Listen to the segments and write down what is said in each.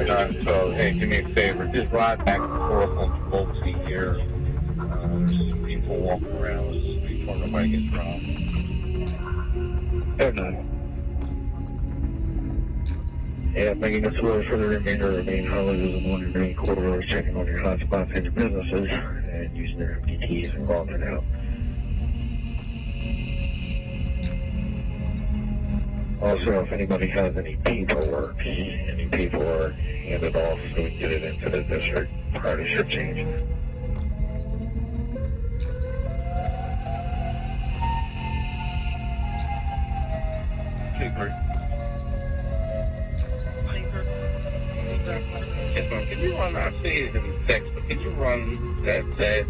Hey, do me a favor. Just ride back and forth on Volksy here. Uh, there's some people walking around before nobody gets robbed. Air nine. Yeah, making this way for the remainder of the main highway visible in your main corridor, checking on your hotspots and your businesses, and using their keys and logging out. Oh, also, if anybody has any paperwork, any paperwork, hand it off so we can get it into the district prior to shift change. Secret. Yes, ma'am. Can you run, I see it in the text, but can you run that, that,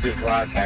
a favor,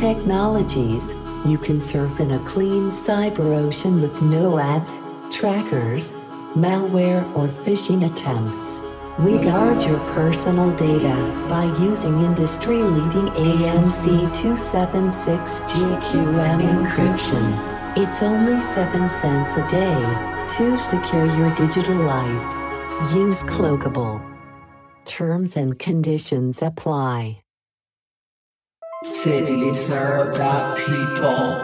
technologies, you can surf in a clean cyber ocean with no ads, trackers, malware, or phishing attempts. We guard your personal data by using industry leading AMC 276 GQM encryption. It's only 7 cents a day to secure your digital life. Use Cloakable. Terms and conditions apply. Cities are about people.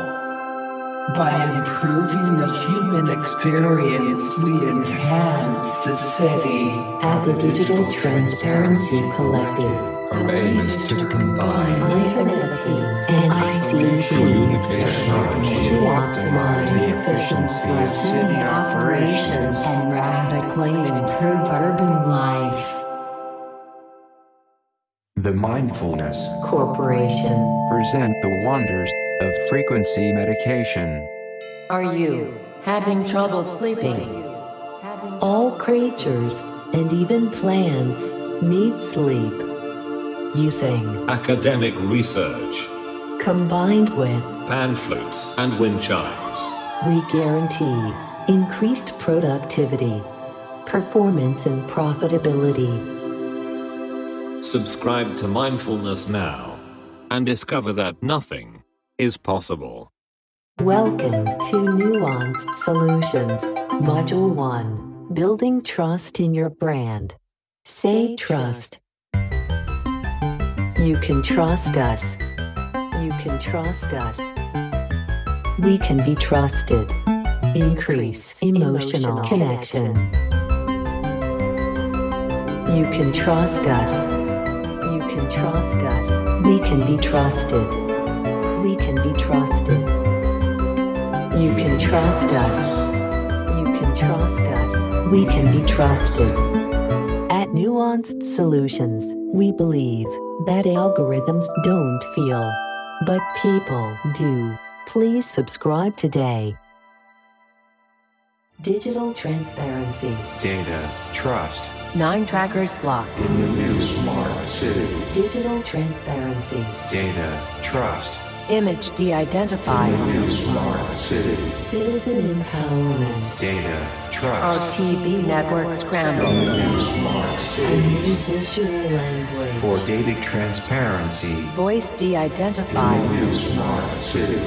By improving the human experience, we enhance the city. At the Digital Transparency Collective, Our aim is to combine Internet teams and ICT technology to optimize the efficiency of city operations and radically improve urban life. The Mindfulness Corporation. present the wonders of frequency medication. Are you having trouble sleeping? All creatures and even plants need sleep. Using academic research, combined with pan flutes, and wind chimes. We guarantee increased productivity, performance, and profitability. Subscribe to Mindfulness now and discover that nothing is possible. Welcome to Nuanced Solutions, Module 1 Building Trust in Your Brand. Say trust. You can trust us. You can trust us. We can be trusted. Increase emotional connection. You can trust us. Trust us. We can be trusted. We can be trusted. You can trust us. You can trust us. We can be trusted. At Nuanced Solutions, we believe that algorithms don't feel, but people do. Please subscribe today. Digital transparency. Data, trust, Nine trackers blocked. City. Digital transparency. Data, trust, Image de identified. new smart city. Citizen empowerment. Data, trust, RTB network scramble. new smart A city. new visual language. For data transparency, Voice de identified. new smart city.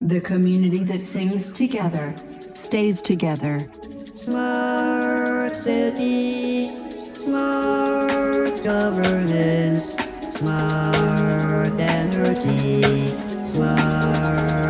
The community that sings together stays together. Smart city, smart governance, smart energy, smart